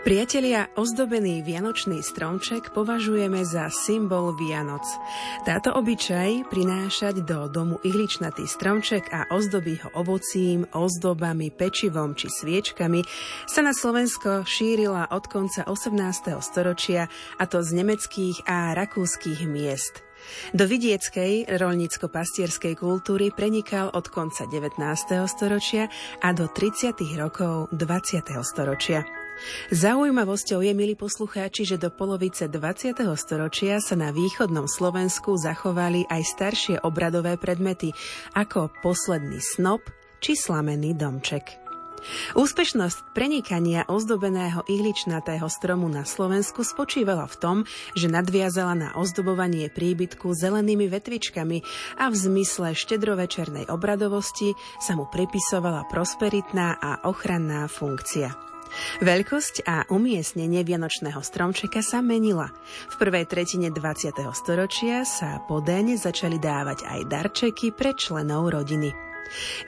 Priatelia, ozdobený vianočný stromček považujeme za symbol Vianoc. Táto obyčaj prinášať do domu ihličnatý stromček a ozdobí ho ovocím, ozdobami, pečivom či sviečkami sa na Slovensko šírila od konca 18. storočia a to z nemeckých a rakúskych miest. Do vidieckej rolnícko-pastierskej kultúry prenikal od konca 19. storočia a do 30. rokov 20. storočia. Zaujímavosťou je, milí poslucháči, že do polovice 20. storočia sa na východnom Slovensku zachovali aj staršie obradové predmety, ako posledný snop či slamený domček. Úspešnosť prenikania ozdobeného ihličnatého stromu na Slovensku spočívala v tom, že nadviazala na ozdobovanie príbytku zelenými vetvičkami a v zmysle štedrovečernej obradovosti sa mu pripisovala prosperitná a ochranná funkcia. Veľkosť a umiestnenie vianočného stromčeka sa menila. V prvej tretine 20. storočia sa po deň začali dávať aj darčeky pre členov rodiny.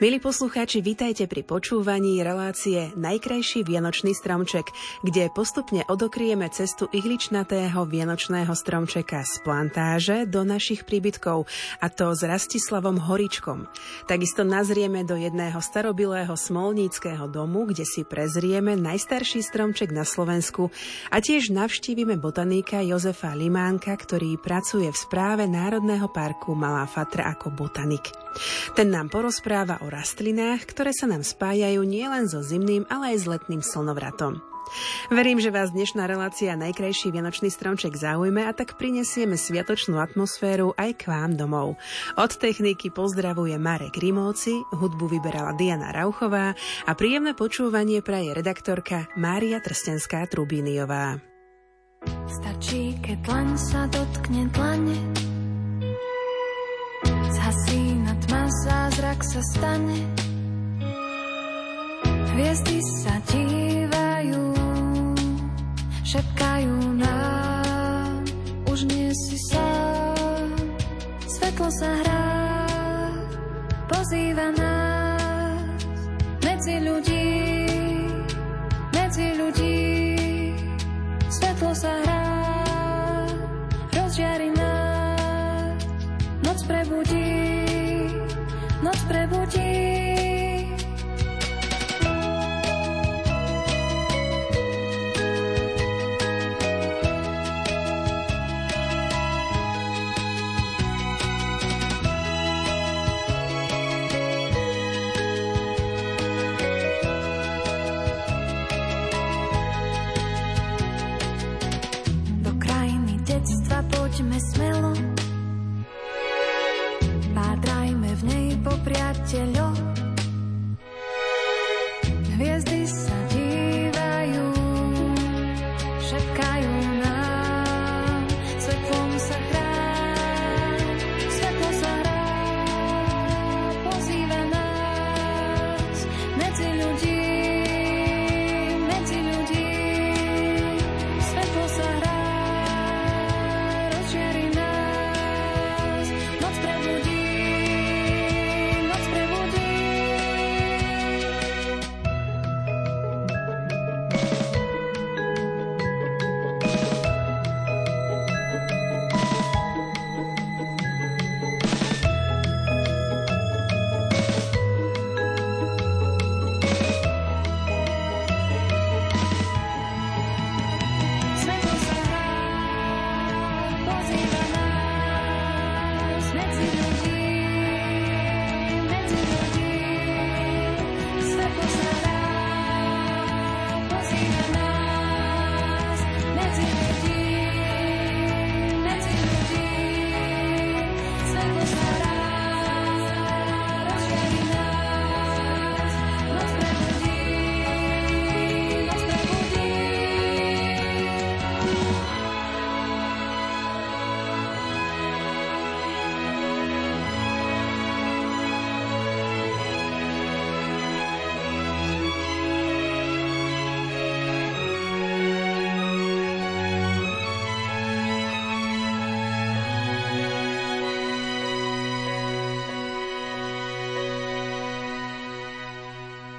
Milí poslucháči, vítajte pri počúvaní relácie Najkrajší vianočný stromček, kde postupne odokrieme cestu ihličnatého vianočného stromčeka z plantáže do našich príbytkov, a to s Rastislavom Horičkom. Takisto nazrieme do jedného starobilého smolníckého domu, kde si prezrieme najstarší stromček na Slovensku a tiež navštívime botanika Jozefa Limánka, ktorý pracuje v správe Národného parku Malá Fatra ako botanik. Ten nám porozpráva o rastlinách, ktoré sa nám spájajú nielen so zimným, ale aj s letným slnovratom. Verím, že vás dnešná relácia Najkrajší vianočný stromček zaujme a tak prinesieme sviatočnú atmosféru aj k vám domov. Od techniky pozdravuje Marek Rimovci, hudbu vyberala Diana Rauchová a príjemné počúvanie praje redaktorka Mária Trstenská Trubíniová. Stačí, keď tlaň sa dotkne tlane, zázrak sa stane. Hviezdy sa dívajú, šepkajú nám, už nie si sám. Svetlo sa hrá, pozýva nás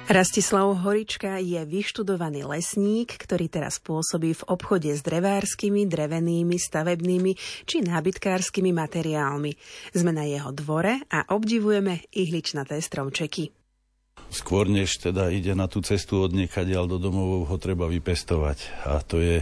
Rastislav Horička je vyštudovaný lesník, ktorý teraz pôsobí v obchode s drevárskymi, drevenými, stavebnými či nábytkárskymi materiálmi. Sme na jeho dvore a obdivujeme ihličnaté stromčeky. Skôr než teda ide na tú cestu od niekadiaľ do domov, ho treba vypestovať. A to je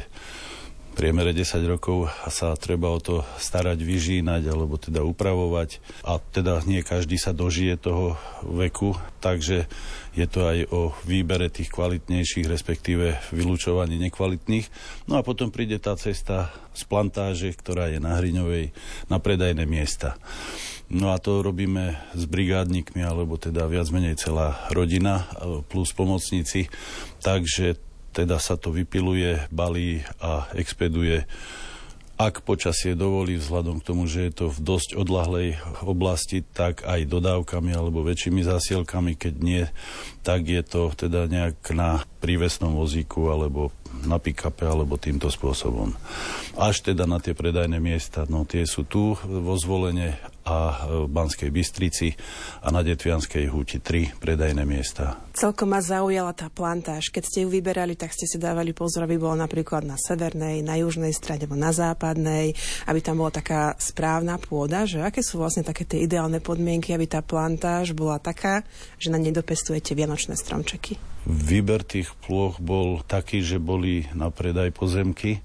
priemere 10 rokov sa treba o to starať, vyžínať alebo teda upravovať a teda nie každý sa dožije toho veku, takže je to aj o výbere tých kvalitnejších, respektíve vylúčovaní nekvalitných. No a potom príde tá cesta z plantáže, ktorá je na Hriňovej, na predajné miesta. No a to robíme s brigádnikmi, alebo teda viac menej celá rodina plus pomocníci. Takže teda sa to vypiluje, balí a expeduje ak počasie dovolí, vzhľadom k tomu, že je to v dosť odlahlej oblasti, tak aj dodávkami alebo väčšími zásielkami, keď nie, tak je to teda nejak na prívesnom vozíku alebo na pick alebo týmto spôsobom. Až teda na tie predajné miesta, no tie sú tu vo zvolenie a v Banskej Bystrici a na Detvianskej húti tri predajné miesta. Celkom ma zaujala tá plantáž. Keď ste ju vyberali, tak ste si dávali pozor, aby bola napríklad na severnej, na južnej strane alebo na západnej, aby tam bola taká správna pôda, že aké sú vlastne také tie ideálne podmienky, aby tá plantáž bola taká, že na nej dopestujete vianočné stromčeky. Výber tých plôch bol taký, že boli na predaj pozemky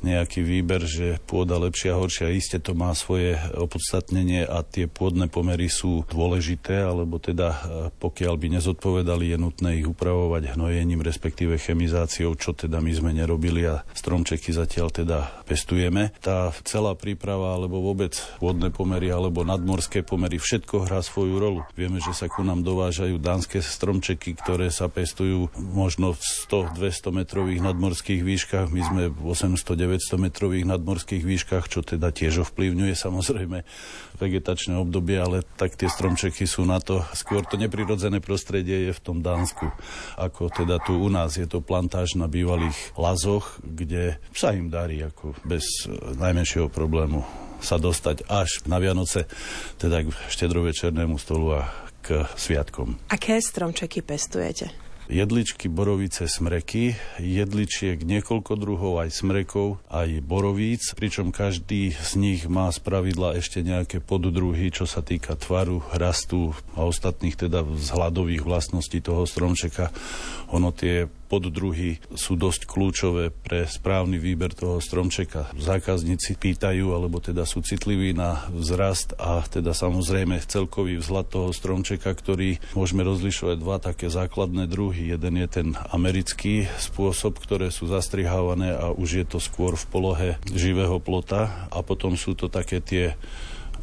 nejaký výber, že pôda lepšia, horšia. Isté to má svoje opodstatnenie a tie pôdne pomery sú dôležité, alebo teda e, pokiaľ by nezodpovedali, je nutné ich upravovať hnojením, respektíve chemizáciou, čo teda my sme nerobili a stromčeky zatiaľ teda pestujeme. Tá celá príprava, alebo vôbec pôdne pomery, alebo nadmorské pomery, všetko hrá svoju rolu. Vieme, že sa ku nám dovážajú dánske stromčeky, ktoré sa pestujú možno v 100-200 metrových nadmorských výškach. My sme v 800 900 metrových nadmorských výškach, čo teda tiež ovplyvňuje samozrejme vegetačné obdobie, ale tak tie stromčeky sú na to. Skôr to neprirodzené prostredie je v tom Dánsku, ako teda tu u nás. Je to plantáž na bývalých lazoch, kde sa im darí ako bez najmenšieho problému sa dostať až na Vianoce, teda k štedrovečernému stolu a k sviatkom. Aké stromčeky pestujete? Jedličky, borovice, smreky, jedličiek niekoľko druhov, aj smrekov, aj borovíc, pričom každý z nich má z pravidla ešte nejaké poddruhy, čo sa týka tvaru, rastu a ostatných teda vzhľadových vlastností toho stromčeka. Ono tie poddruhy sú dosť kľúčové pre správny výber toho stromčeka. Zákazníci pýtajú, alebo teda sú citliví na vzrast a teda samozrejme celkový vzhľad toho stromčeka, ktorý môžeme rozlišovať dva také základné druhy. Jeden je ten americký spôsob, ktoré sú zastrihávané a už je to skôr v polohe živého plota a potom sú to také tie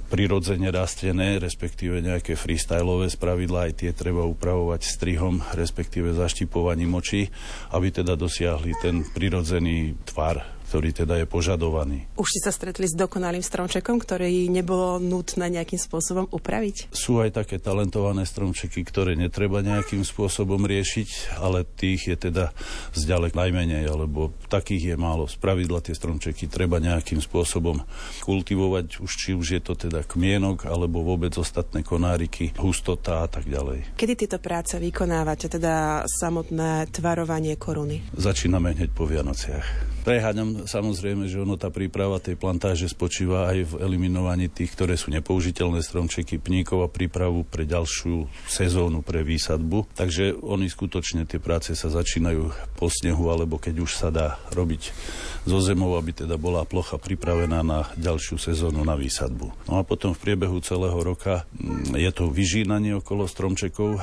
prirodzene rastené, respektíve nejaké freestyleové spravidla, aj tie treba upravovať strihom, respektíve zaštipovaním očí, aby teda dosiahli ten prirodzený tvar ktorý teda je požadovaný. Už ste sa stretli s dokonalým stromčekom, ktorý nebolo nutné nejakým spôsobom upraviť? Sú aj také talentované stromčeky, ktoré netreba nejakým spôsobom riešiť, ale tých je teda zďalek najmenej, alebo takých je málo. Spravidla tie stromčeky treba nejakým spôsobom kultivovať, už či už je to teda kmienok, alebo vôbec ostatné konáriky, hustota a tak ďalej. Kedy tieto práce vykonávate, teda samotné tvarovanie koruny? Začíname hneď po Vianociach. Preháňam samozrejme, že ono tá príprava tej plantáže spočíva aj v eliminovaní tých, ktoré sú nepoužiteľné stromčeky pníkov a prípravu pre ďalšiu sezónu pre výsadbu. Takže oni skutočne tie práce sa začínajú po snehu, alebo keď už sa dá robiť zo zemou, aby teda bola plocha pripravená na ďalšiu sezónu na výsadbu. No a potom v priebehu celého roka mm, je to vyžínanie okolo stromčekov,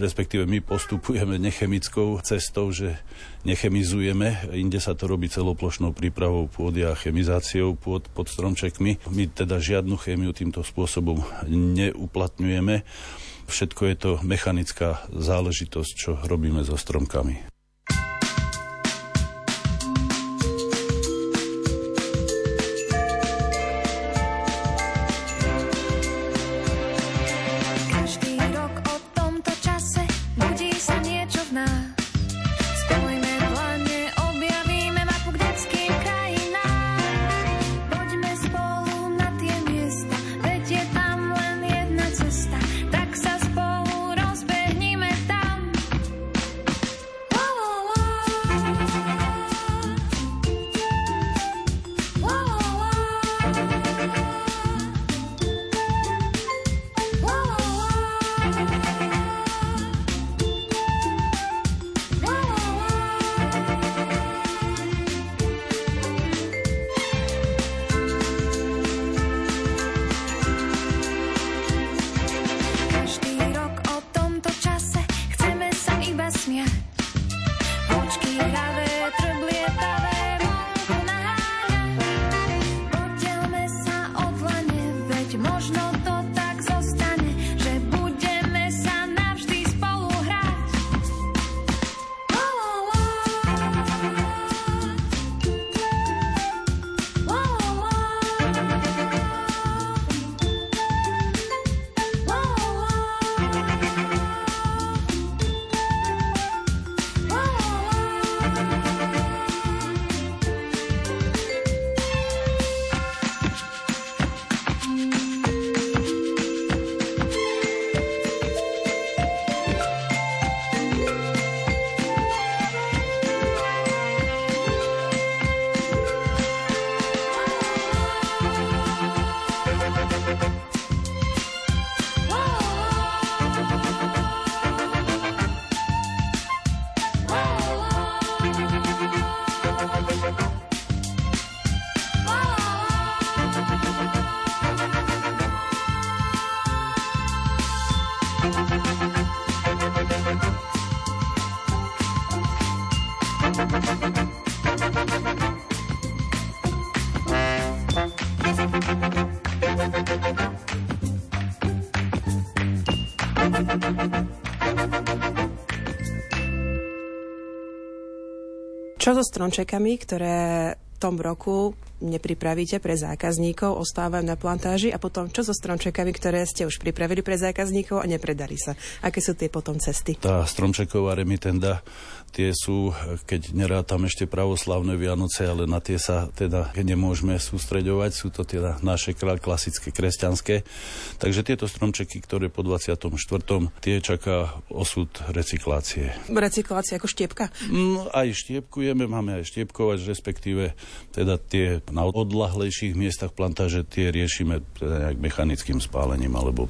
respektíve my postupujeme nechemickou cestou, že nechemizujeme, inde sa to robí celoplošnou prípravou pôdy a chemizáciou pôd pod stromčekmi. My teda žiadnu chémiu týmto spôsobom neuplatňujeme. Všetko je to mechanická záležitosť, čo robíme so stromkami. Čo so stromčekami, ktoré v tom roku nepripravíte pre zákazníkov, ostávajú na plantáži a potom čo so stromčekami, ktoré ste už pripravili pre zákazníkov a nepredali sa? Aké sú tie potom cesty? Tá stromčeková remitenda tie sú, keď nerátam ešte pravoslavné Vianoce, ale na tie sa teda nemôžeme sústreďovať, sú to teda naše klasické kresťanské. Takže tieto stromčeky, ktoré po 24. tie čaká osud recyklácie. Recyklácia ako štiepka? Mm, aj štiepkujeme, máme aj štiepkovať, respektíve teda tie na odlahlejších miestach plantáže tie riešime teda mechanickým spálením alebo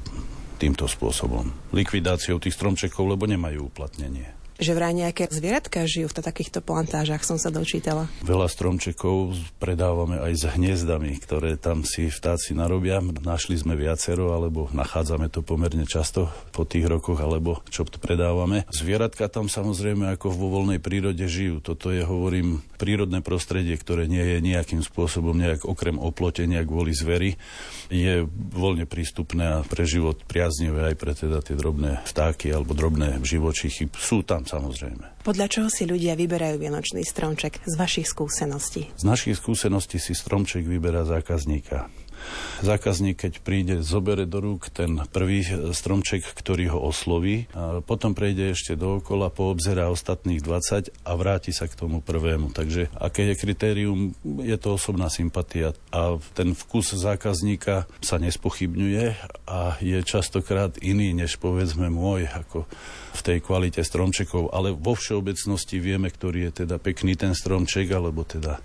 týmto spôsobom. Likvidáciou tých stromčekov, lebo nemajú uplatnenie že vraj nejaké zvieratka žijú v takýchto plantážach, som sa dočítala. Veľa stromčekov predávame aj s hniezdami, ktoré tam si vtáci narobia. Našli sme viacero, alebo nachádzame to pomerne často po tých rokoch, alebo čo to predávame. Zvieratka tam samozrejme ako vo voľnej prírode žijú. Toto je, hovorím, prírodné prostredie, ktoré nie je nejakým spôsobom nejak okrem oplotenia kvôli zveri, je voľne prístupné a pre život priaznivé aj pre teda tie drobné vtáky alebo drobné živočichy. Sú tam samozrejme. Podľa čoho si ľudia vyberajú vianočný stromček z vašich skúseností? Z našich skúseností si stromček vyberá zákazníka. Zákazník, keď príde, zobere do rúk ten prvý stromček, ktorý ho osloví, a potom prejde ešte dookola, poobzerá ostatných 20 a vráti sa k tomu prvému. Takže aké je kritérium, je to osobná sympatia a ten vkus zákazníka sa nespochybňuje a je častokrát iný, než povedzme môj, ako v tej kvalite stromčekov, ale vo všeobecnosti vieme, ktorý je teda pekný ten stromček, alebo teda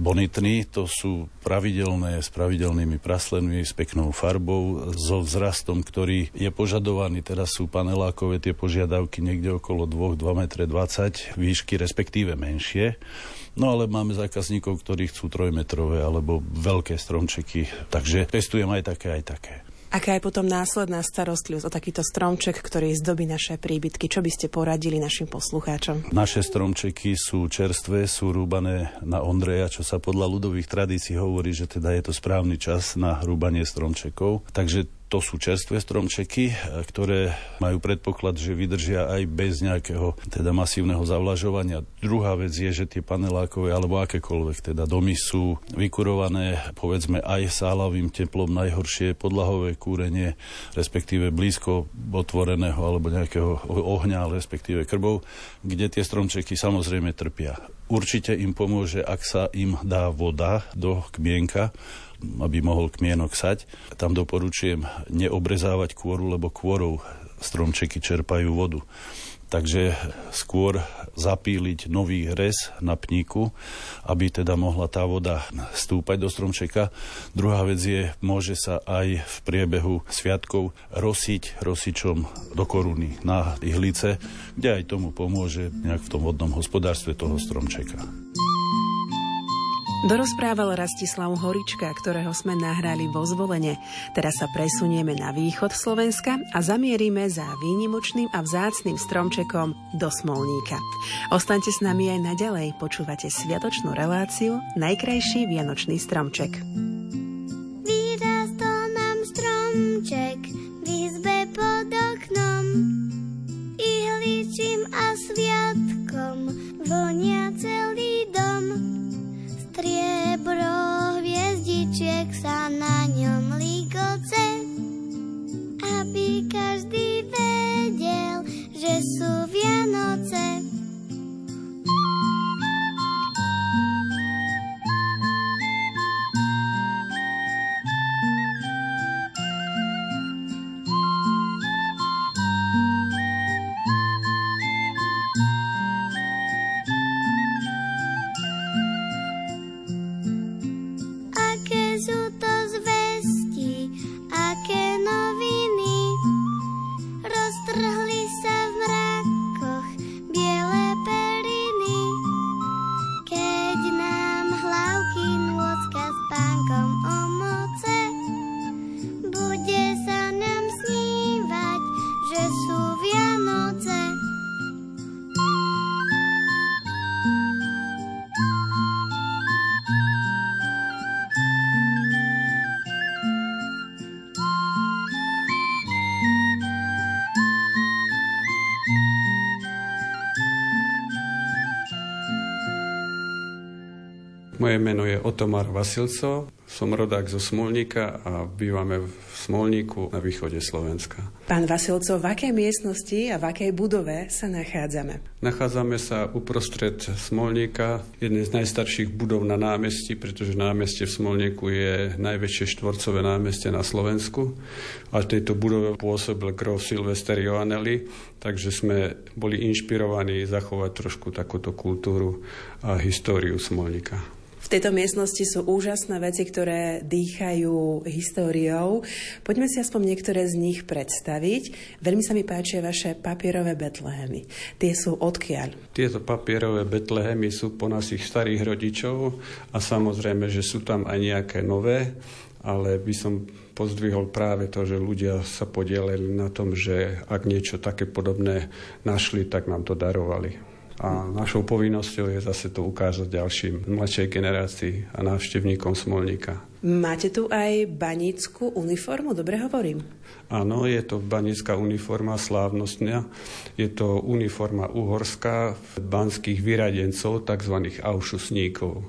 bonitný. To sú pravidelné, s pravidelnými praslenmi, s peknou farbou, so vzrastom, ktorý je požadovaný. Teraz sú panelákové tie požiadavky niekde okolo 2, 2 m 20 výšky, respektíve menšie. No ale máme zákazníkov, ktorí chcú trojmetrové alebo veľké stromčeky, takže pestujem aj také, aj také. Aká je potom následná starostlivosť o takýto stromček, ktorý zdobí naše príbytky? Čo by ste poradili našim poslucháčom? Naše stromčeky sú čerstvé, sú rúbané na Ondreja, čo sa podľa ľudových tradícií hovorí, že teda je to správny čas na rúbanie stromčekov. Takže to sú čerstvé stromčeky, e, ktoré majú predpoklad, že vydržia aj bez nejakého teda masívneho zavlažovania. Druhá vec je, že tie panelákové alebo akékoľvek teda domy sú vykurované povedzme aj sálavým teplom najhoršie podlahové kúrenie, respektíve blízko otvoreného alebo nejakého ohňa, respektíve krbov, kde tie stromčeky samozrejme trpia. Určite im pomôže, ak sa im dá voda do kmienka, aby mohol kmienok sať. Tam doporučujem neobrezávať kôru, lebo kôrou stromčeky čerpajú vodu. Takže skôr zapíliť nový rez na pníku, aby teda mohla tá voda stúpať do stromčeka. Druhá vec je, môže sa aj v priebehu sviatkov rosiť rosičom do koruny na ihlice, kde aj tomu pomôže nejak v tom vodnom hospodárstve toho stromčeka. Dorozprával Rastislav Horička, ktorého sme nahrali vo zvolenie. Teraz sa presunieme na východ Slovenska a zamierime za výnimočným a vzácným stromčekom do Smolníka. Ostaňte s nami aj naďalej, počúvate sviatočnú reláciu Najkrajší vianočný stromček. Vyrastol nám stromček v izbe pod oknom ihličím a sviatkom vonia celý dom striebro hviezdičiek sa na ňom líkoce, aby každý vedel, že sú Vianoce. Moje meno je Otomar Vasilco, som rodák zo Smolníka a bývame v Smolníku na východe Slovenska. Pán Vasilco, v akej miestnosti a v akej budove sa nachádzame? Nachádzame sa uprostred Smolníka, jednej z najstarších budov na námestí, pretože námestie v Smolníku je najväčšie štvorcové námestie na Slovensku. A v tejto budove pôsobil Grov Silvester Joanneli, takže sme boli inšpirovaní zachovať trošku takúto kultúru a históriu Smolníka tejto miestnosti sú úžasné veci, ktoré dýchajú históriou. Poďme si aspoň niektoré z nich predstaviť. Veľmi sa mi páčia vaše papierové betlehemy. Tie sú odkiaľ? Tieto papierové betlehemy sú po našich starých rodičov a samozrejme, že sú tam aj nejaké nové, ale by som pozdvihol práve to, že ľudia sa podielili na tom, že ak niečo také podobné našli, tak nám to darovali. A našou povinnosťou je zase to ukázať ďalším mladšej generácii a návštevníkom Smolníka. Máte tu aj banickú uniformu, dobre hovorím? Áno, je to banická uniforma slávnostňa. Je to uniforma uhorská banských vyradencov, tzv. aušusníkov.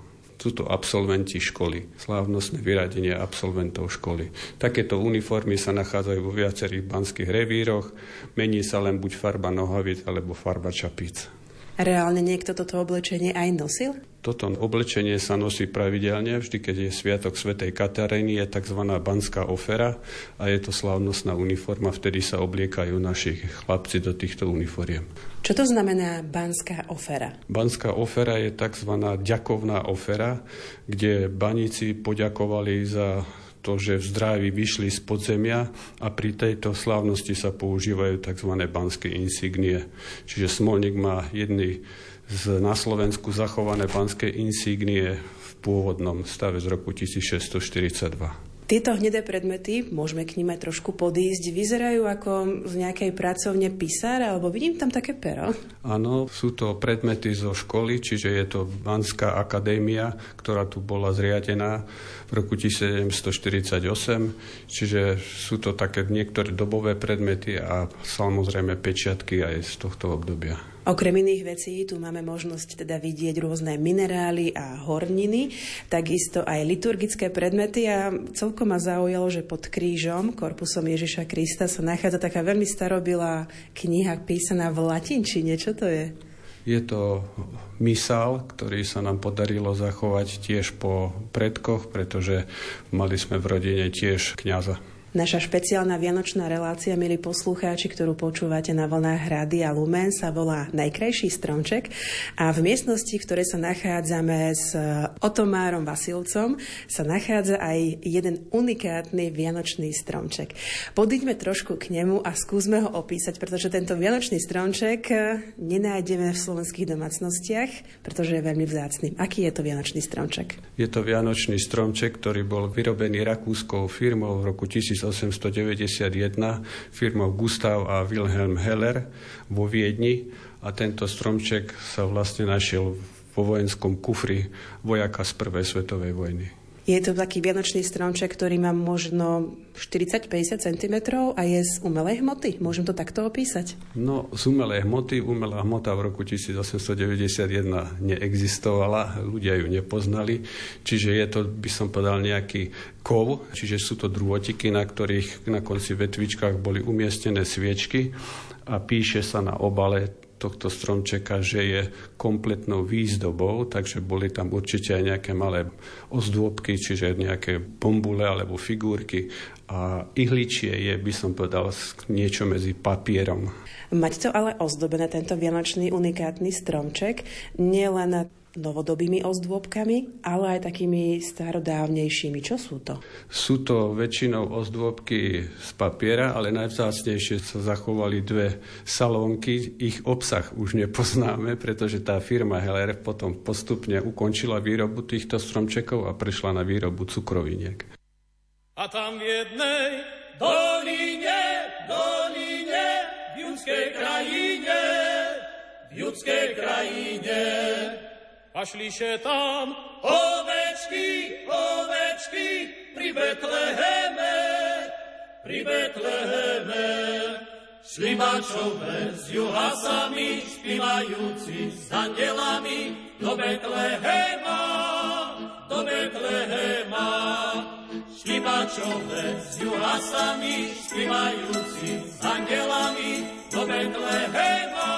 Sú to absolventi školy, slávnostné vyradenie absolventov školy. Takéto uniformy sa nachádzajú vo viacerých banských revíroch, mení sa len buď farba nohavic alebo farba čapíc. Reálne niekto toto oblečenie aj nosil? Toto oblečenie sa nosí pravidelne, vždy keď je Sviatok Svetej Kataríny, je tzv. banská ofera a je to slávnostná uniforma, vtedy sa obliekajú naši chlapci do týchto uniforiem. Čo to znamená banská ofera? Banská ofera je tzv. ďakovná ofera, kde baníci poďakovali za to, že v zdraví vyšli z podzemia a pri tejto slávnosti sa používajú tzv. banské insignie. Čiže Smolník má jedny z, na Slovensku zachované banské insignie v pôvodnom stave z roku 1642. Tieto hnedé predmety, môžeme k nim aj trošku podísť, vyzerajú ako z nejakej pracovne písar, alebo vidím tam také pero. Áno, sú to predmety zo školy, čiže je to Banská akadémia, ktorá tu bola zriadená v roku 1748, čiže sú to také niektoré dobové predmety a samozrejme pečiatky aj z tohto obdobia. Okrem iných vecí tu máme možnosť teda vidieť rôzne minerály a horniny, takisto aj liturgické predmety a celkom ma zaujalo, že pod krížom, korpusom Ježiša Krista sa nachádza taká veľmi starobilá kniha písaná v latinčine. Čo to je? Je to misál, ktorý sa nám podarilo zachovať tiež po predkoch, pretože mali sme v rodine tiež kňaza. Naša špeciálna vianočná relácia, milí poslucháči, ktorú počúvate na vlnách Rady a Lumen, sa volá Najkrajší stromček a v miestnosti, v ktorej sa nachádzame s Otomárom Vasilcom, sa nachádza aj jeden unikátny vianočný stromček. Podíďme trošku k nemu a skúsme ho opísať, pretože tento vianočný stromček nenájdeme v slovenských domácnostiach, pretože je veľmi vzácný. Aký je to vianočný stromček? Je to vianočný stromček, ktorý bol vyrobený rakúskou firmou v roku 1000 1891 firmou Gustav a Wilhelm Heller vo Viedni a tento stromček sa vlastne našiel vo vojenskom kufri vojaka z prvej svetovej vojny. Je to taký vianočný stromček, ktorý má možno 40-50 cm a je z umelej hmoty. Môžem to takto opísať? No, z umelej hmoty. Umelá hmota v roku 1891 neexistovala, ľudia ju nepoznali. Čiže je to, by som povedal, nejaký kov, čiže sú to drôtiky, na ktorých na konci vetvičkách boli umiestnené sviečky a píše sa na obale tohto stromčeka, že je kompletnou výzdobou, takže boli tam určite aj nejaké malé ozdôbky, čiže nejaké bombule alebo figurky a ihličie je, by som povedal, niečo medzi papierom. Mať to ale ozdobené, tento vianočný unikátny stromček, nielen novodobými ozdôbkami, ale aj takými starodávnejšími. Čo sú to? Sú to väčšinou ozdôbky z papiera, ale najvzácnejšie sa zachovali dve salónky. Ich obsah už nepoznáme, pretože tá firma Heller potom postupne ukončila výrobu týchto stromčekov a prešla na výrobu cukroviniek. A tam v jednej doline, doline, v judskej krajine, v judskej krajine, a šliše tam ovečky, ovečky pri Betleheme, pri Betleheme. Šli mačové z juha sami, spívajúci s andelami do Betlehema, Betlehema. Štíbačové s juhasami, spívajúci s angelami do Betlehema,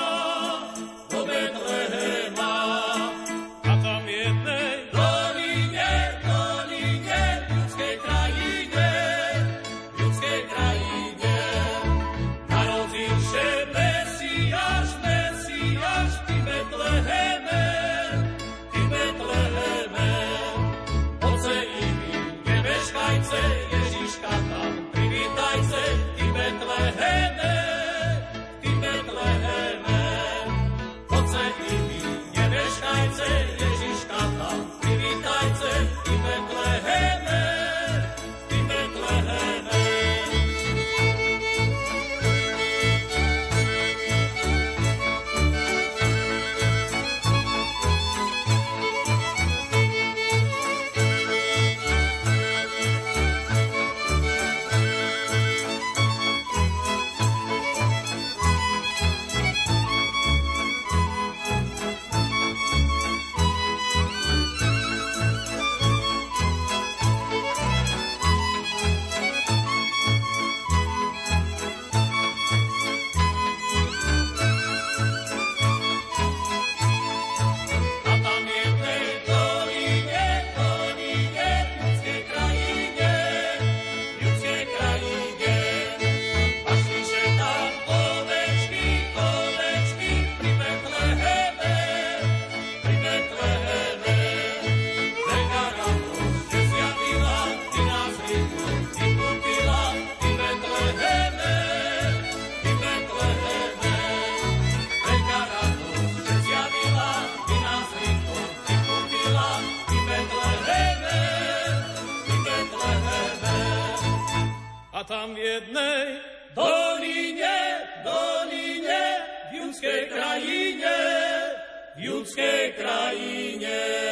v judskej krajine.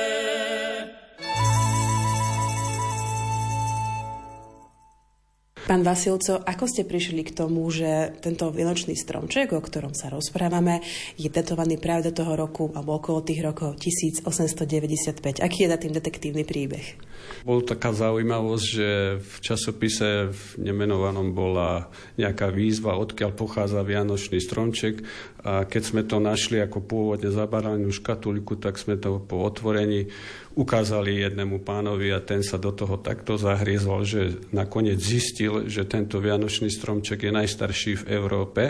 Pán Vasilco, ako ste prišli k tomu, že tento vianočný stromček, o ktorom sa rozprávame, je datovaný práve do toho roku, alebo okolo tých rokov 1895? Aký je za tým detektívny príbeh? Bol taká zaujímavosť, že v časopise v nemenovanom bola nejaká výzva, odkiaľ pochádza Vianočný stromček a keď sme to našli ako pôvodne zabaranú škatulku, tak sme to po otvorení ukázali jednému pánovi a ten sa do toho takto zahriezol, že nakoniec zistil, že tento Vianočný stromček je najstarší v Európe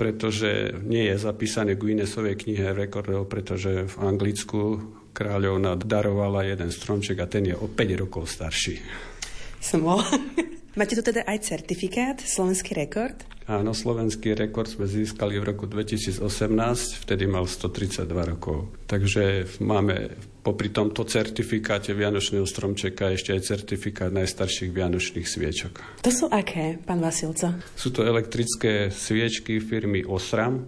pretože nie je zapísané v Guinnessovej knihe rekordov, pretože v Anglicku kráľovna darovala jeden stromček a ten je o 5 rokov starší. Som bol. Máte tu teda aj certifikát, slovenský rekord? Áno, slovenský rekord sme získali v roku 2018, vtedy mal 132 rokov. Takže máme popri tomto certifikáte Vianočného stromčeka ešte aj certifikát najstarších Vianočných sviečok. To sú aké, pán Vasilco? Sú to elektrické sviečky firmy Osram,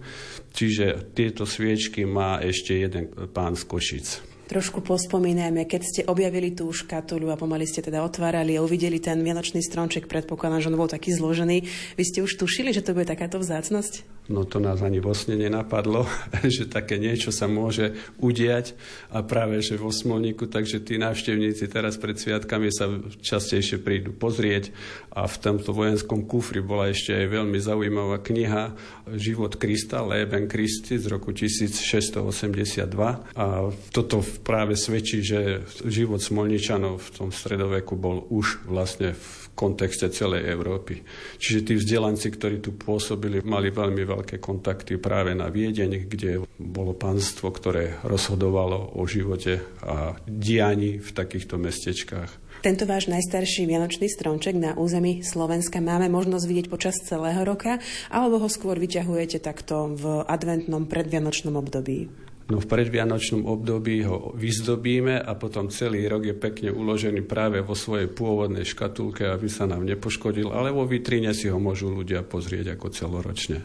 čiže tieto sviečky má ešte jeden pán z Košic. Trošku pospomínajme, keď ste objavili tú škatuľu a pomaly ste teda otvárali a uvideli ten vianočný stromček, predpokladám, že on bol taký zložený. Vy ste už tušili, že to bude takáto vzácnosť? No to nás ani vo sne nenapadlo, že také niečo sa môže udiať. A práve že vo Smolníku, takže tí návštevníci teraz pred sviatkami sa častejšie prídu pozrieť. A v tomto vojenskom kufri bola ešte aj veľmi zaujímavá kniha Život Krista, Leben Christi z roku 1682 a toto práve svedčí, že život Smolničanov v tom stredoveku bol už vlastne v kontexte celej Európy. Čiže tí vzdelanci, ktorí tu pôsobili, mali veľmi veľké kontakty práve na Viedeň, kde bolo pánstvo, ktoré rozhodovalo o živote a dianí v takýchto mestečkách. Tento váš najstarší vianočný stromček na území Slovenska máme možnosť vidieť počas celého roka, alebo ho skôr vyťahujete takto v adventnom predvianočnom období? No v predvianočnom období ho vyzdobíme a potom celý rok je pekne uložený práve vo svojej pôvodnej škatulke, aby sa nám nepoškodil, ale vo vitríne si ho môžu ľudia pozrieť ako celoročne.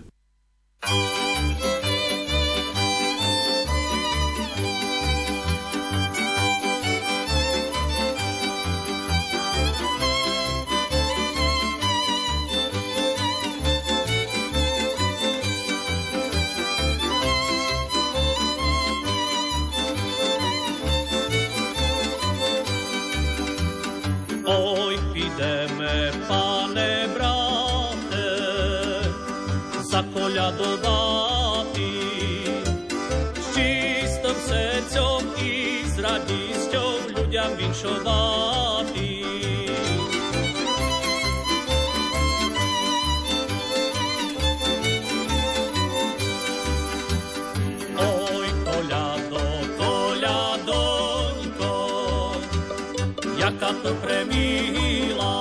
ideme, vinšovati. Oj, koľado, koľadoňko, jaká to premila,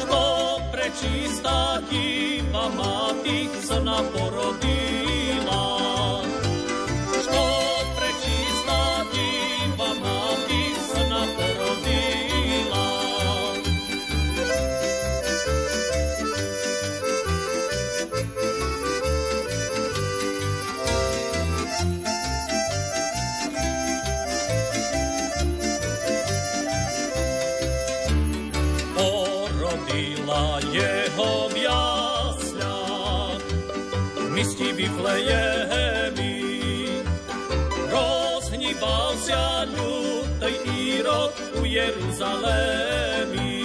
što prečistá diva mati syna porodila. Viplejemi, rozhníval sa ľutej Írod u Jeruzalémi.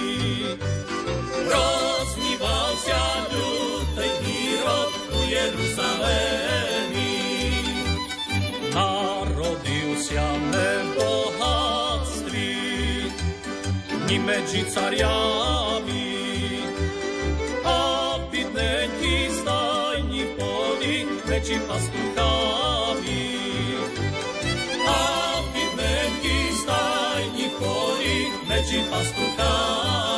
Rozhníval sa ľutej Írod u Jeruzalémi. Narodil sa me v bohatství, ni medzi cariami. Medzi pastuchami. A bydnenky stajni v poli medzi pastuchami.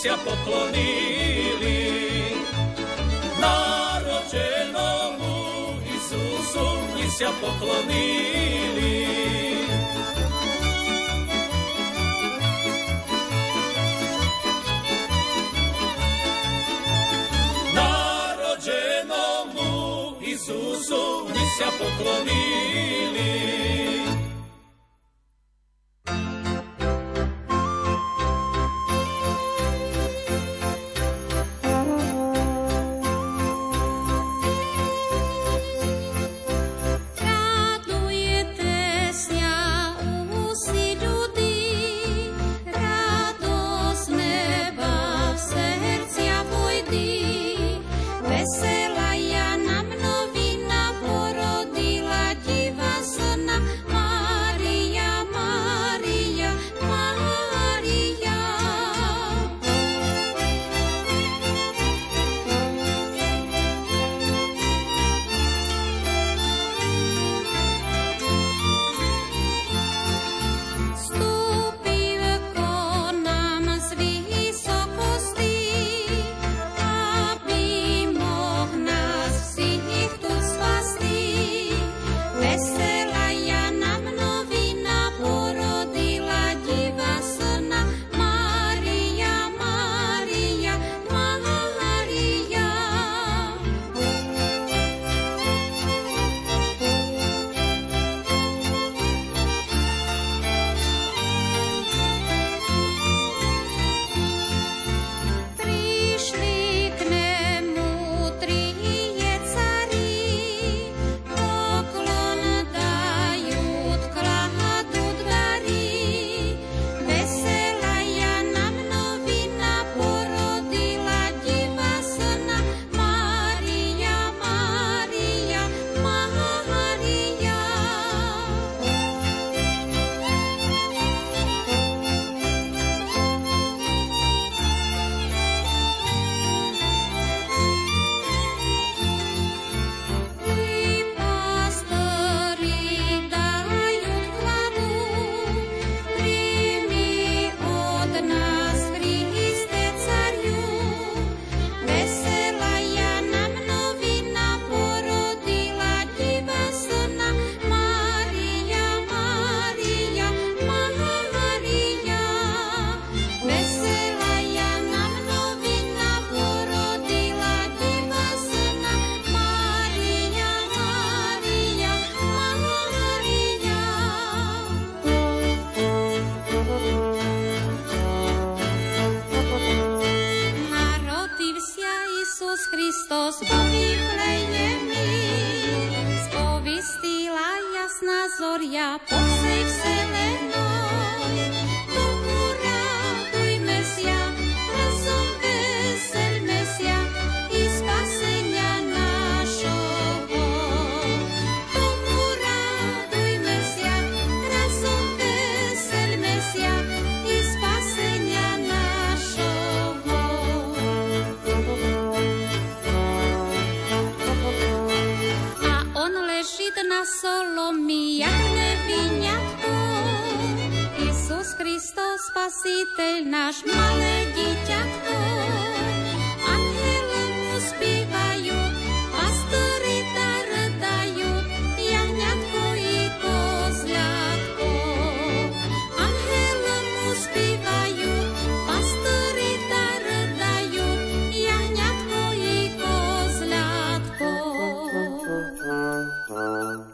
Mnisia poklonili. Narodzenomu Isusu mnisia poklonili. Narodzenomu Isusu mnisia poklonili.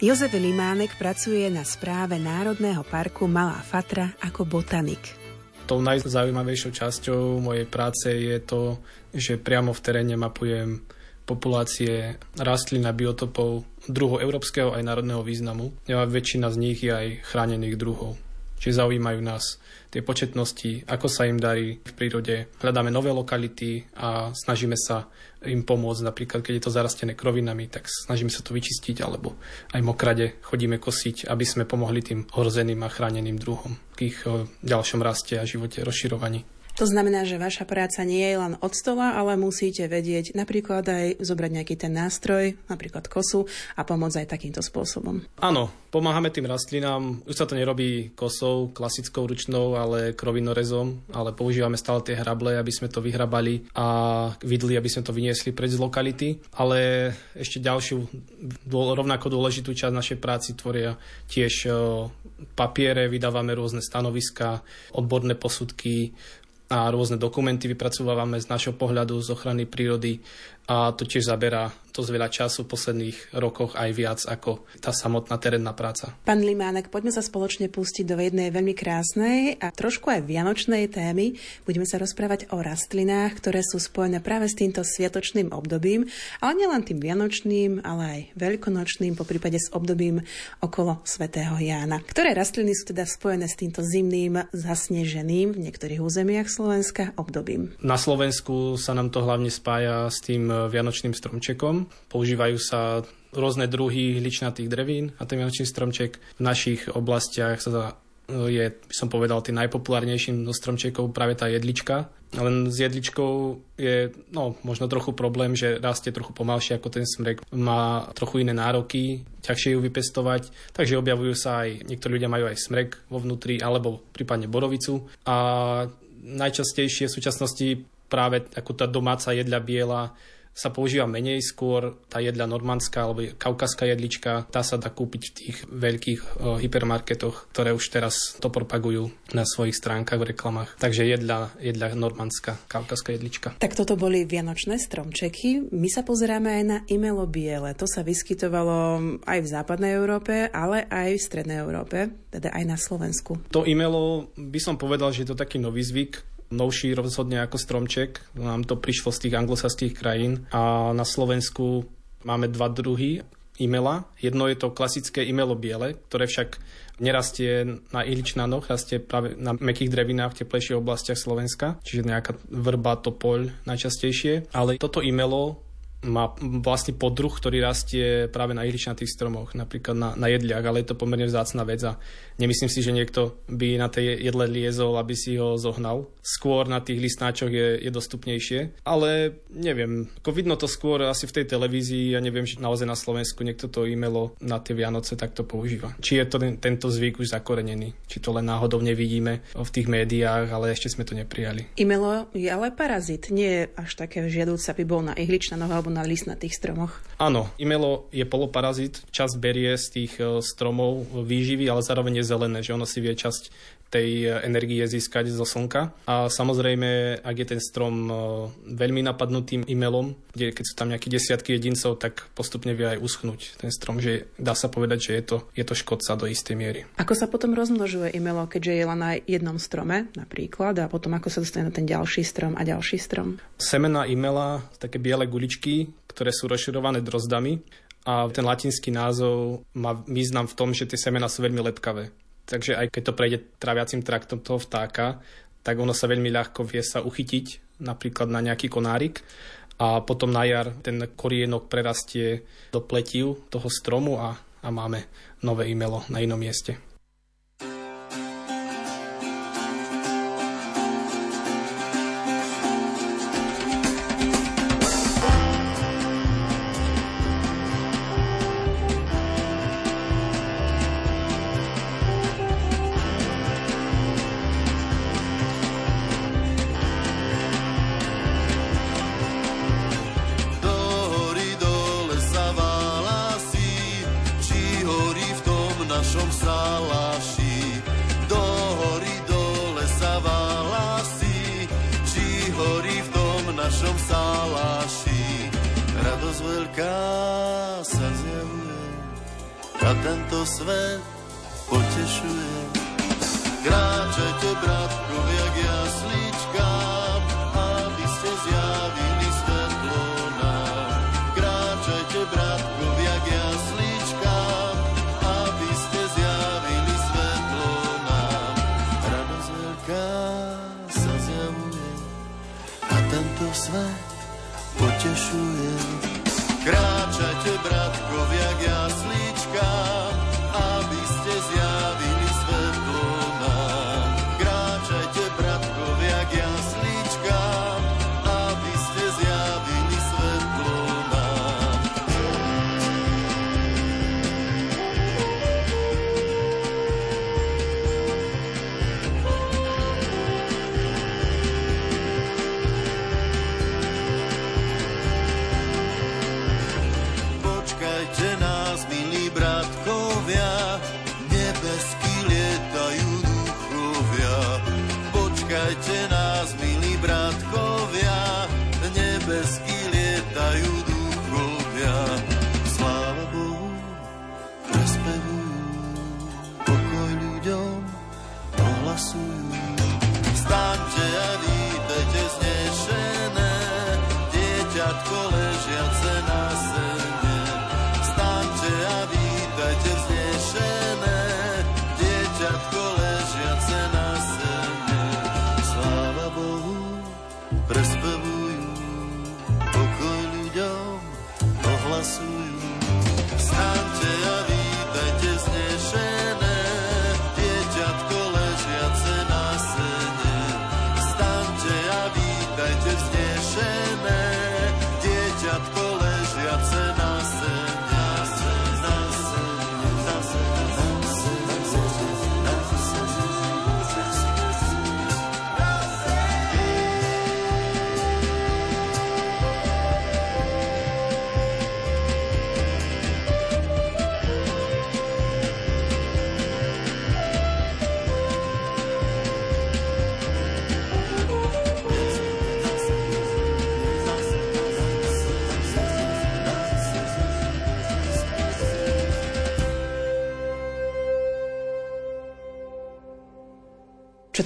Jozef Limánek pracuje na správe Národného parku Malá Fatra ako botanik. Tou najzaujímavejšou časťou mojej práce je to, že priamo v teréne mapujem populácie rastlín a biotopov druhov európskeho aj národného významu. A väčšina z nich je aj chránených druhov. Čiže zaujímajú nás tie početnosti, ako sa im darí v prírode. Hľadáme nové lokality a snažíme sa im pomôcť. Napríklad, keď je to zarastené krovinami, tak snažíme sa to vyčistiť, alebo aj mokrade chodíme kosiť, aby sme pomohli tým ohrozeným a chráneným druhom k ich eh, ďalšom raste a živote, rozširovaní. To znamená, že vaša práca nie je len od stola, ale musíte vedieť napríklad aj zobrať nejaký ten nástroj, napríklad kosu a pomôcť aj takýmto spôsobom. Áno, pomáhame tým rastlinám. Už sa to nerobí kosou, klasickou ručnou, ale krovinorezom, ale používame stále tie hrable, aby sme to vyhrabali a vidli, aby sme to vyniesli preč z lokality. Ale ešte ďalšiu rovnako dôležitú časť našej práci tvoria tiež papiere, vydávame rôzne stanoviska, odborné posudky, a rôzne dokumenty vypracovávame z našho pohľadu z ochrany prírody a to tiež zaberá dosť veľa času v posledných rokoch aj viac ako tá samotná terénna práca. Pán Limánek, poďme sa spoločne pustiť do jednej veľmi krásnej a trošku aj vianočnej témy. Budeme sa rozprávať o rastlinách, ktoré sú spojené práve s týmto sviatočným obdobím, ale nielen tým vianočným, ale aj veľkonočným, po prípade s obdobím okolo svätého Jána. Ktoré rastliny sú teda spojené s týmto zimným, zasneženým v niektorých územiach Slovenska obdobím? Na Slovensku sa nám to hlavne spája s tým vianočným stromčekom. Používajú sa rôzne druhy ličnatých drevín a ten vianočný stromček v našich oblastiach sa je, by som povedal, tým najpopulárnejším zo stromčekov práve tá jedlička. Len s jedličkou je no, možno trochu problém, že rastie trochu pomalšie ako ten smrek. Má trochu iné nároky, ťažšie ju vypestovať, takže objavujú sa aj, niektorí ľudia majú aj smrek vo vnútri, alebo prípadne borovicu. A najčastejšie v súčasnosti práve ako tá domáca jedľa biela sa používa menej, skôr tá jedľa normandská alebo kaukaská jedlička, tá sa dá kúpiť v tých veľkých o, hypermarketoch, ktoré už teraz to propagujú na svojich stránkach v reklamách. Takže jedľa, jedľa normandská, kaukaská jedlička. Tak toto boli vianočné stromčeky. My sa pozeráme aj na imelo biele. To sa vyskytovalo aj v západnej Európe, ale aj v strednej Európe, teda aj na Slovensku. To imelo by som povedal, že je to taký nový zvyk, novší rozhodne ako stromček. Nám to prišlo z tých anglosaských krajín a na Slovensku máme dva druhy imela. Jedno je to klasické imelo biele, ktoré však nerastie na ihličnanoch, rastie práve na mekých drevinách v teplejších oblastiach Slovenska, čiže nejaká vrba, topoľ najčastejšie. Ale toto imelo má vlastne podruh, ktorý rastie práve na ihličnatých stromoch, napríklad na, na jedliach, ale je to pomerne vzácna vec a nemyslím si, že niekto by na tej jedle liezol, aby si ho zohnal. Skôr na tých listnáčoch je, je dostupnejšie, ale neviem, ako vidno to skôr asi v tej televízii, ja neviem, že naozaj na Slovensku niekto to imelo na tie Vianoce takto používa. Či je to ten, tento zvyk už zakorenený, či to len náhodou nevidíme v tých médiách, ale ešte sme to neprijali. Imelo je ale parazit, nie až také žiadúce, aby bol na ihličnanoch alebo na listnatých stromoch. Áno, imelo je poloparazit, čas berie z tých e, stromov výživy, ale zároveň je zelené, že ono si vie časť tej e, energie získať zo slnka. A samozrejme, ak je ten strom e, veľmi napadnutým imelom, kde keď sú tam nejaké desiatky jedincov, tak postupne vie aj uschnúť ten strom, že dá sa povedať, že je to, je to škodca do istej miery. Ako sa potom rozmnožuje imelo, keďže je len na jednom strome napríklad a potom ako sa dostane na ten ďalší strom a ďalší strom? Semena imela, také biele guličky, ktoré sú rozširované drozdami a ten latinský názov má význam v tom, že tie semena sú veľmi lepkavé. Takže aj keď to prejde traviacim traktom toho vtáka, tak ono sa veľmi ľahko vie sa uchytiť napríklad na nejaký konárik a potom na jar ten korienok prerastie do pletiu toho stromu a, a máme nové imelo na inom mieste. Čo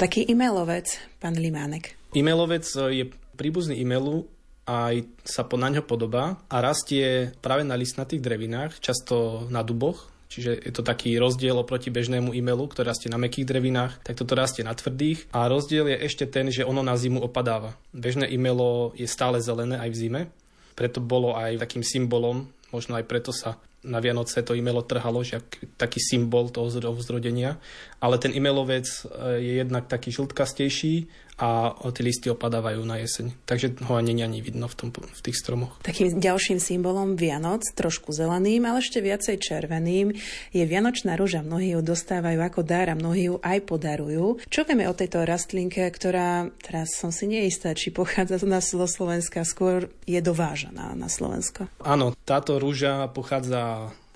taký e-mailovec, pán Limánek? E-mailovec e, je príbuzný e-mailu aj sa po na ňo podobá a rastie práve na listnatých drevinách, často na duboch, Čiže je to taký rozdiel oproti bežnému e-mailu, ktorý rastie na mekých drevinách, tak toto rastie na tvrdých. A rozdiel je ešte ten, že ono na zimu opadáva. Bežné e-mailo je stále zelené aj v zime, preto bolo aj takým symbolom, možno aj preto sa na Vianoce to e-mailo trhalo, že taký symbol toho vzrodenia. Ale ten e-mailovec e, je jednak taký žltkastejší a tie listy opadávajú na jeseň. Takže ho ani ani vidno v, tom, v tých stromoch. Takým ďalším symbolom Vianoc, trošku zeleným, ale ešte viacej červeným, je Vianočná rúža. Mnohí ju dostávajú ako dar a mnohí ju aj podarujú. Čo vieme o tejto rastlinke, ktorá, teraz som si neistá, či pochádza zo Slovenska, skôr je dovážaná na Slovensko? Áno, táto rúža pochádza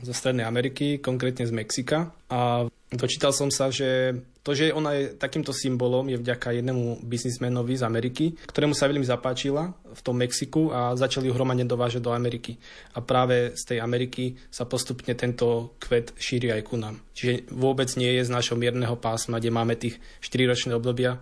zo Strednej Ameriky, konkrétne z Mexika. A dočítal som sa, že to, že ona je takýmto symbolom, je vďaka jednému biznismenovi z Ameriky, ktorému sa veľmi zapáčila v tom Mexiku a začali ju hromadne dovážať do Ameriky. A práve z tej Ameriky sa postupne tento kvet šíri aj ku nám. Čiže vôbec nie je z našho mierneho pásma, kde máme tých 4-ročné obdobia,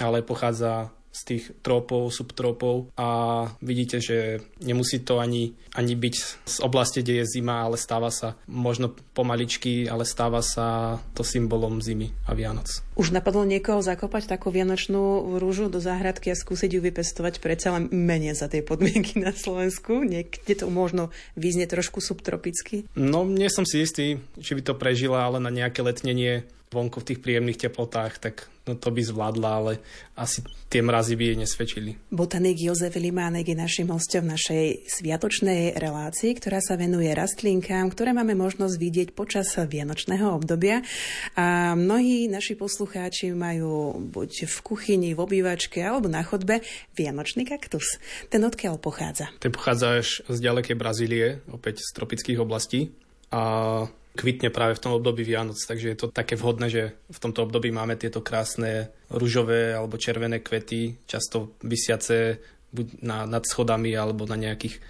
ale pochádza z tých trópov, subtrópov a vidíte, že nemusí to ani, ani byť z oblasti, kde je zima, ale stáva sa možno pomaličky, ale stáva sa to symbolom zimy a Vianoc. Už napadlo niekoho zakopať takú vianočnú rúžu do záhradky a skúsiť ju vypestovať predsa len menej za tie podmienky na Slovensku? Niekde to možno vyznie trošku subtropicky? No, nie som si istý, či by to prežila, ale na nejaké letnenie vonku v tých príjemných teplotách, tak no to by zvládla, ale asi tie mrazy by jej nesvedčili. Botanik Jozef Limánek je našim hostom v našej sviatočnej relácii, ktorá sa venuje rastlinkám, ktoré máme možnosť vidieť počas vianočného obdobia. A mnohí naši poslucháči majú buď v kuchyni, v obývačke alebo na chodbe vianočný kaktus. Ten odkiaľ pochádza? Ten pochádza až z ďalekej Brazílie, opäť z tropických oblastí. A kvitne práve v tom období Vianoc, takže je to také vhodné, že v tomto období máme tieto krásne ružové alebo červené kvety, často vysiace buď na, nad schodami alebo na nejakých e,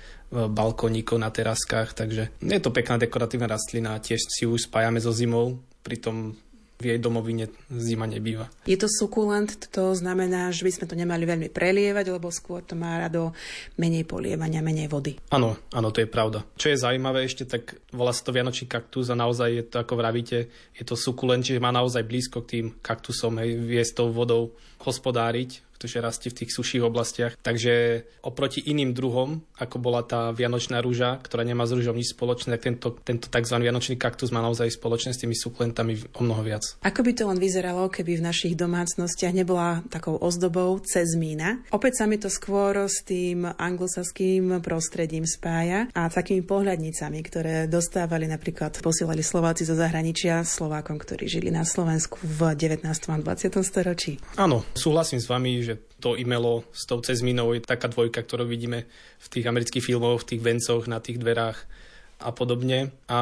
balkónikov na teraskách, takže je to pekná dekoratívna rastlina, tiež si ju spájame so zimou, pritom v jej domovine zima nebýva. Je to sukulent, to znamená, že by sme to nemali veľmi prelievať, lebo skôr to má rado menej polievania, menej vody. Áno, áno, to je pravda. Čo je zaujímavé ešte, tak volá sa to Vianočný kaktus a naozaj je to, ako vravíte, je to sukulent, čiže má naozaj blízko k tým kaktusom, hej, vie s tou vodou hospodáriť pretože rastie v tých suších oblastiach. Takže oproti iným druhom, ako bola tá vianočná rúža, ktorá nemá s rúžou nič spoločné, tak tento, tento tzv. vianočný kaktus má naozaj spoločné s tými sukulentami o mnoho viac. Ako by to len vyzeralo, keby v našich domácnostiach nebola takou ozdobou cez mína? Opäť sa mi to skôr s tým anglosaským prostredím spája a takými pohľadnicami, ktoré dostávali napríklad, posielali Slováci zo zahraničia Slovákom, ktorí žili na Slovensku v 19. a 20. storočí. Áno, súhlasím s vami, že to imelo s tou cezminou je taká dvojka, ktorú vidíme v tých amerických filmoch, v tých vencoch, na tých dverách a podobne. A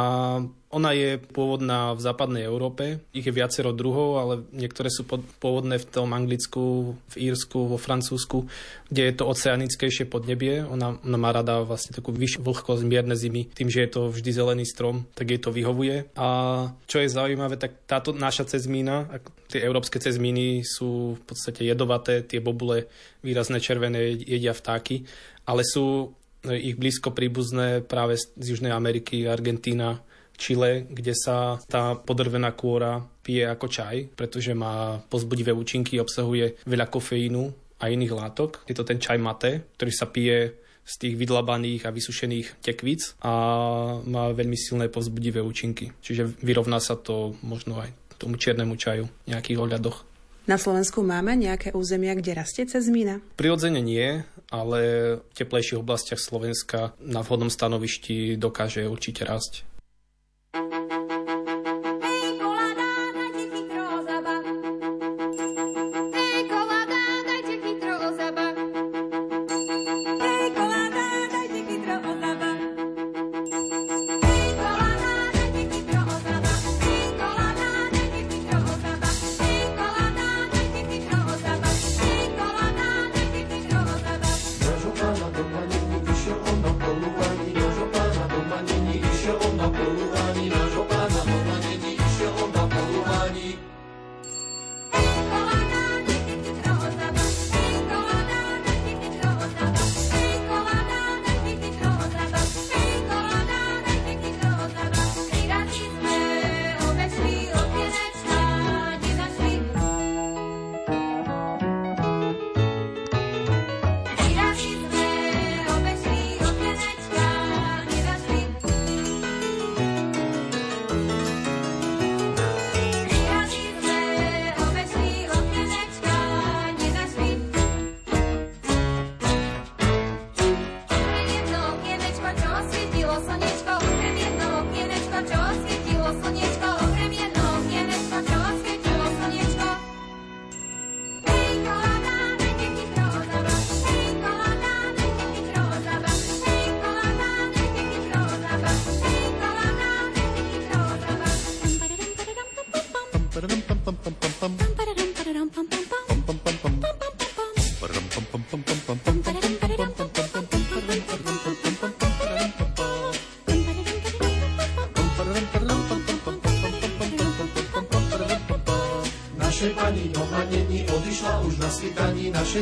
ona je pôvodná v západnej Európe, ich je viacero druhov, ale niektoré sú pôvodné v tom Anglicku, v Írsku, vo Francúzsku, kde je to oceanickejšie podnebie. Ona, ona má rada vlastne takú vyššiu vlhkosť, mierne zimy. Tým, že je to vždy zelený strom, tak jej to vyhovuje. A čo je zaujímavé, tak táto naša cezmína, tie európske cezmíny sú v podstate jedovaté, tie bobule výrazné červené jedia vtáky, ale sú ich blízko príbuzné práve z Južnej Ameriky, Argentína, Chile, kde sa tá podrvená kôra pije ako čaj, pretože má pozbudivé účinky, obsahuje veľa kofeínu a iných látok. Je to ten čaj mate, ktorý sa pije z tých vydlabaných a vysušených tekvíc a má veľmi silné povzbudivé účinky. Čiže vyrovná sa to možno aj tomu čiernemu čaju v nejakých ohľadoch. Na Slovensku máme nejaké územia, kde rastie cezmína? Prirodzene nie, ale v teplejších oblastiach Slovenska na vhodnom stanovišti dokáže určite rásť.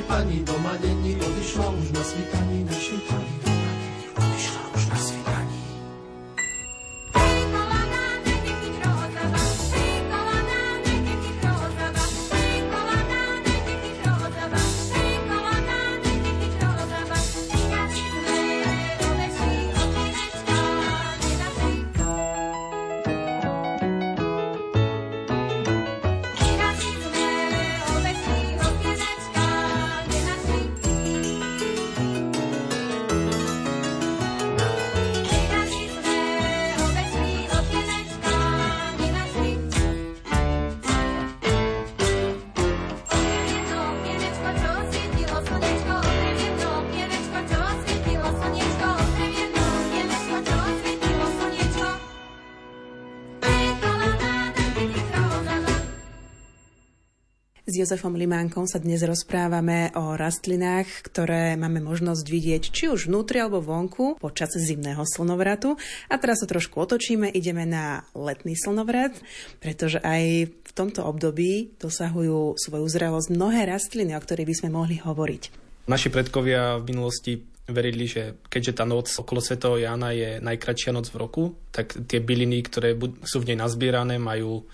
Pani Jozefom Limánkom sa dnes rozprávame o rastlinách, ktoré máme možnosť vidieť či už vnútri alebo vonku počas zimného slnovratu. A teraz sa trošku otočíme, ideme na letný slnovrat, pretože aj v tomto období dosahujú svoju zrelosť mnohé rastliny, o ktorých by sme mohli hovoriť. Naši predkovia v minulosti verili, že keďže tá noc okolo svetého Jána je najkračšia noc v roku, tak tie byliny, ktoré sú v nej nazbierané, majú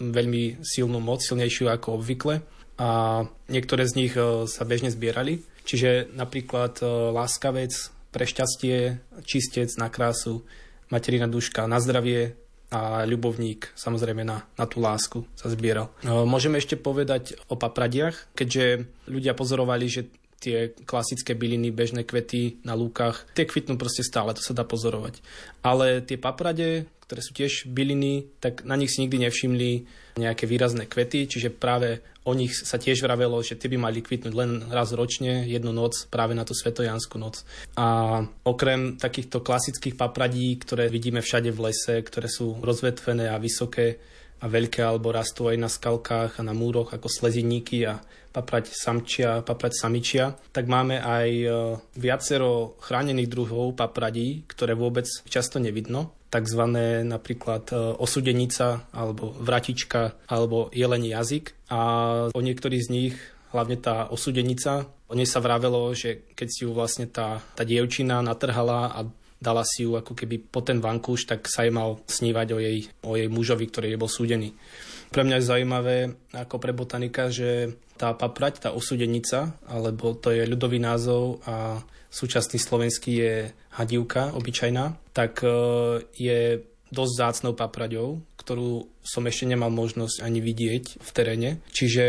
veľmi silnú moc, silnejšiu ako obvykle a niektoré z nich e, sa bežne zbierali. Čiže napríklad e, láskavec pre šťastie, čistec na krásu, materina duška na zdravie a ľubovník samozrejme na, na tú lásku sa zbieral. E, môžeme ešte povedať o papradiach, keďže ľudia pozorovali, že tie klasické byliny, bežné kvety na lúkach, tie kvitnú proste stále, to sa dá pozorovať. Ale tie paprade, ktoré sú tiež byliny, tak na nich si nikdy nevšimli nejaké výrazné kvety, čiže práve o nich sa tiež vravelo, že tie by mali kvitnúť len raz ročne, jednu noc, práve na tú svetojanskú noc. A okrem takýchto klasických papradí, ktoré vidíme všade v lese, ktoré sú rozvetvené a vysoké a veľké, alebo rastú aj na skalkách a na múroch ako sleziníky a paprať samčia, paprať samičia, tak máme aj e, viacero chránených druhov papradí, ktoré vôbec často nevidno tzv. napríklad e, osudenica alebo vratička alebo jelení jazyk a o niektorých z nich hlavne tá osudenica. O nej sa vravelo, že keď si ju vlastne tá, tá dievčina natrhala a dala si ju ako keby po ten vankúš, tak sa jej mal snívať o jej, o jej mužovi, ktorý je bol súdený. Pre mňa je zaujímavé ako pre botanika, že tá paprať, tá osudenica, alebo to je ľudový názov a súčasný slovenský je hadivka obyčajná, tak e, je dosť zácnou papraďou, ktorú som ešte nemal možnosť ani vidieť v teréne. Čiže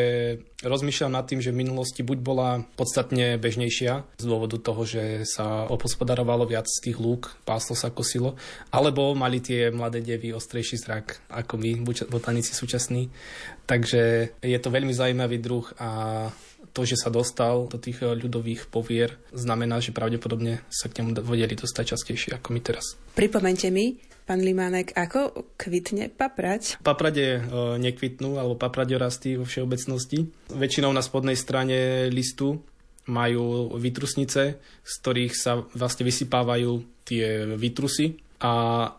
rozmýšľam nad tým, že v minulosti buď bola podstatne bežnejšia z dôvodu toho, že sa opospodarovalo viac z tých lúk, páslo sa kosilo, alebo mali tie mladé devy ostrejší zrak ako my, botanici súčasní. Takže je to veľmi zaujímavý druh a to, že sa dostal do tých eh, ľudových povier, znamená, že pravdepodobne sa k nemu vedeli dostať častejšie ako my teraz. Pripomente mi, pán Limánek, ako kvitne paprať? Paprade e, nekvitnú, alebo paprade rastí vo všeobecnosti. Väčšinou na spodnej strane listu majú vytrusnice, z ktorých sa vlastne vysypávajú tie vytrusy a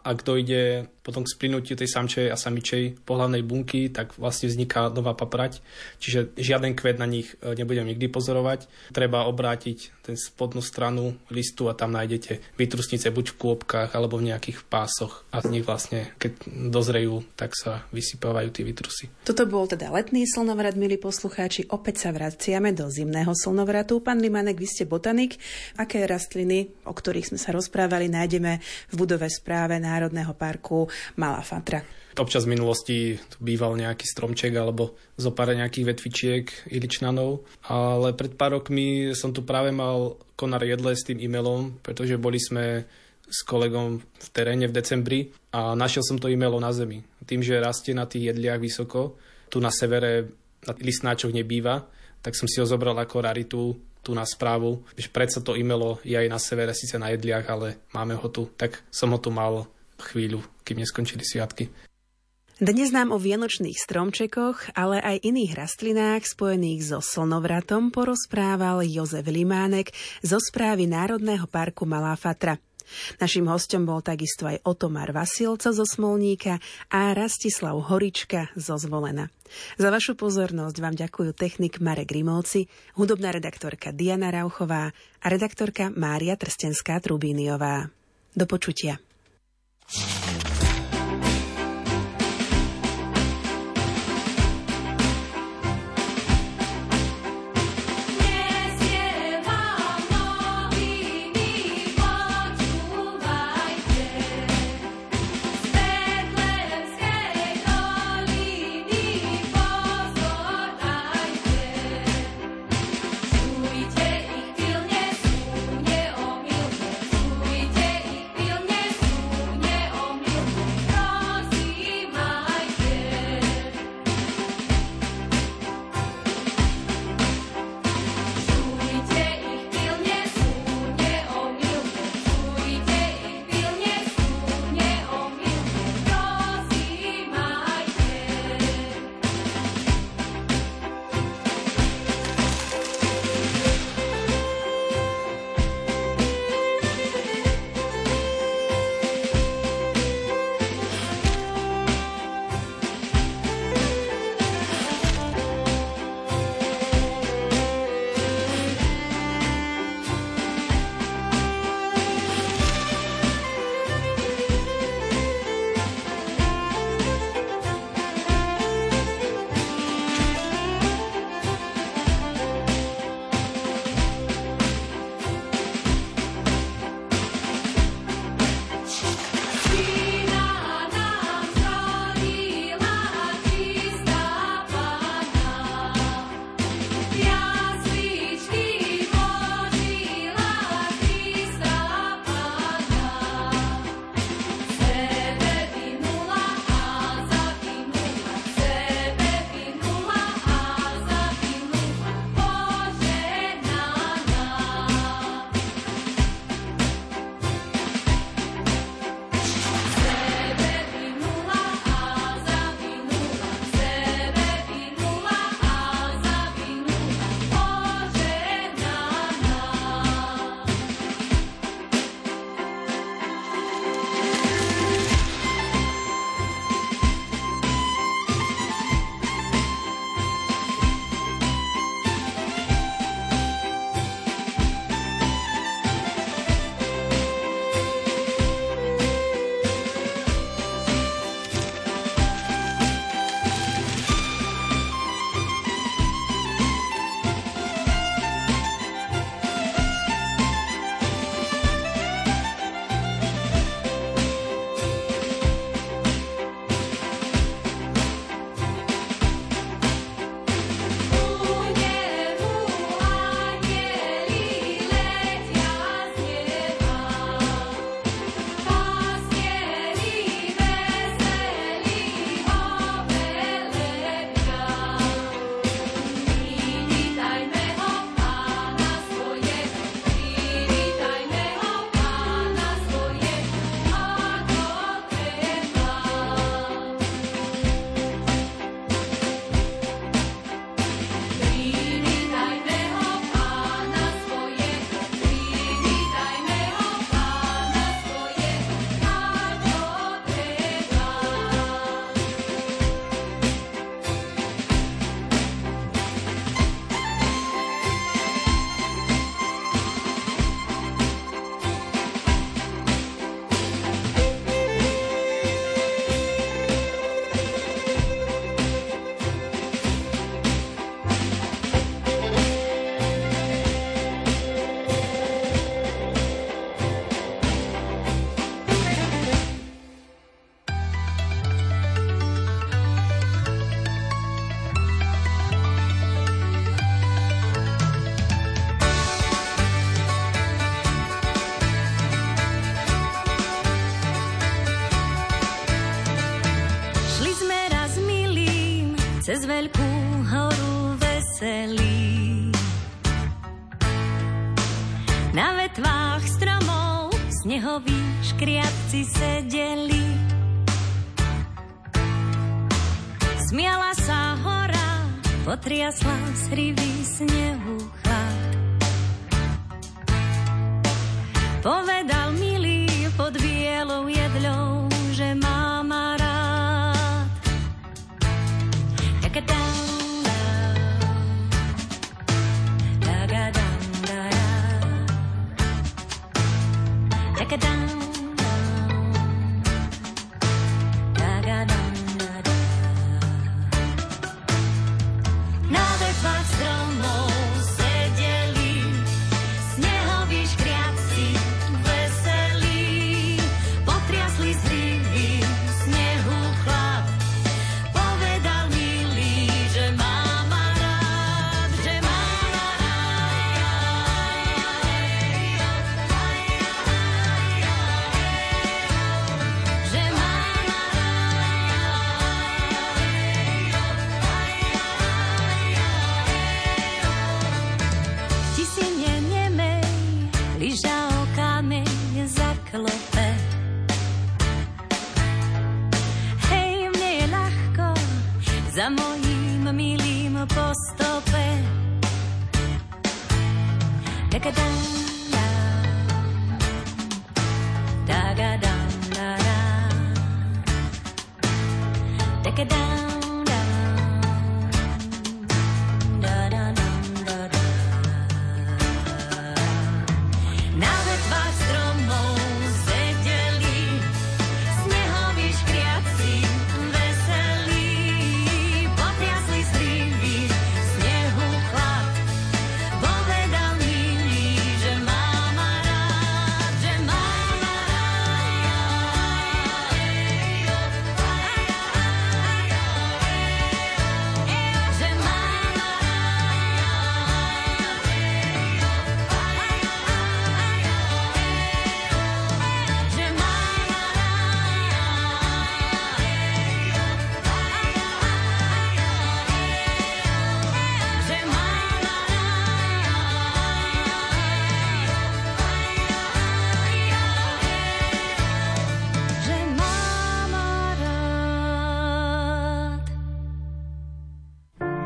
ak dojde potom k splinutiu tej samčej a samičej pohľadnej bunky, tak vlastne vzniká nová paprať. Čiže žiaden kvet na nich e, nebudem nikdy pozorovať. Treba obrátiť ten spodnú stranu listu a tam nájdete vytrusnice buď v kôpkach alebo v nejakých pásoch a z nich vlastne, keď dozrejú, tak sa vysypávajú tie vytrusy. Toto bol teda letný slnovrat, milí poslucháči. Opäť sa vraciame do zimného slnovratu. Pán Limanek, vy ste botanik. Aké rastliny, o ktorých sme sa rozprávali, nájdeme v budove správe Národného parku Malá Fatra. Občas v minulosti tu býval nejaký stromček alebo zo pár nejakých vetvičiek iličnanov, ale pred pár rokmi som tu práve mal konar jedle s tým e-mailom, pretože boli sme s kolegom v teréne v decembri a našiel som to e-mailo na zemi. Tým, že rastie na tých jedliach vysoko, tu na severe na listnáčoch nebýva, tak som si ho zobral ako raritu tu na správu, predsa to e-mailo je aj na severe, síce na jedliach, ale máme ho tu, tak som ho tu mal chvíľu, kým neskončili sviatky. Dnes nám o vianočných stromčekoch, ale aj iných rastlinách spojených so slnovratom porozprával Jozef Limánek zo správy Národného parku Malá Fatra. Naším hostom bol takisto aj Otomar Vasilco zo Smolníka a Rastislav Horička zo Zvolena. Za vašu pozornosť vám ďakujú technik Marek Rimovci, hudobná redaktorka Diana Rauchová a redaktorka Mária Trstenská-Trubíniová. Do počutia.